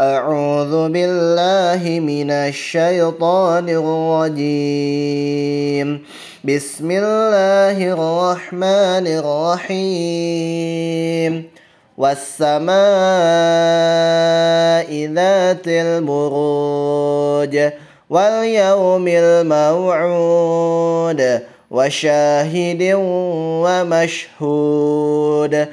أعوذ بالله من الشيطان الرجيم. بسم الله الرحمن الرحيم. والسماء ذات البروج واليوم الموعود وشاهد ومشهود.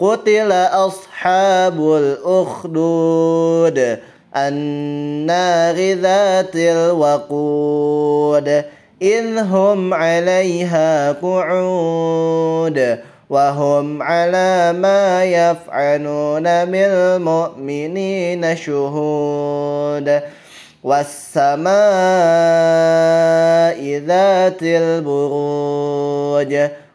قتل أصحاب الأخدود النار ذات الوقود إذ هم عليها قعود وهم على ما يفعلون بالمؤمنين شهود. والسماء ذات البروج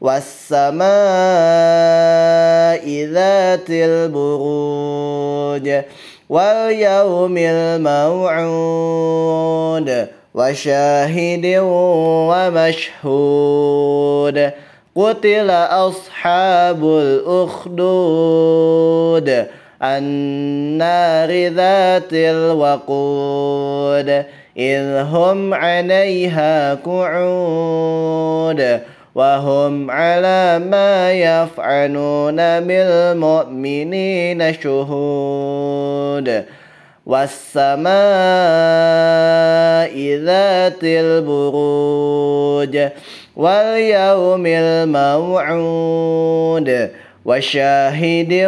والسماء ذات البروج واليوم الموعود وشاهد ومشهود قتل أصحاب الأخدود النار ذات الوقود إذ هم عليها قعود وهم على ما يفعلون بالمؤمنين شهود. والسماء ذات البروج واليوم الموعود وشاهد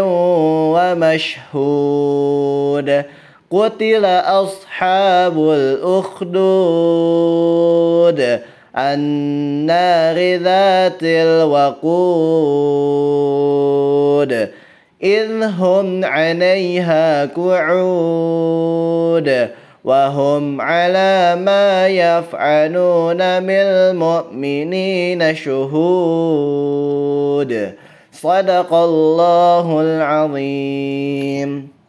ومشهود. قتل أصحاب الأخدود النار ذات الوقود إذ هم عليها قعود وهم على ما يفعلون بالمؤمنين شهود. صدق الله العظيم.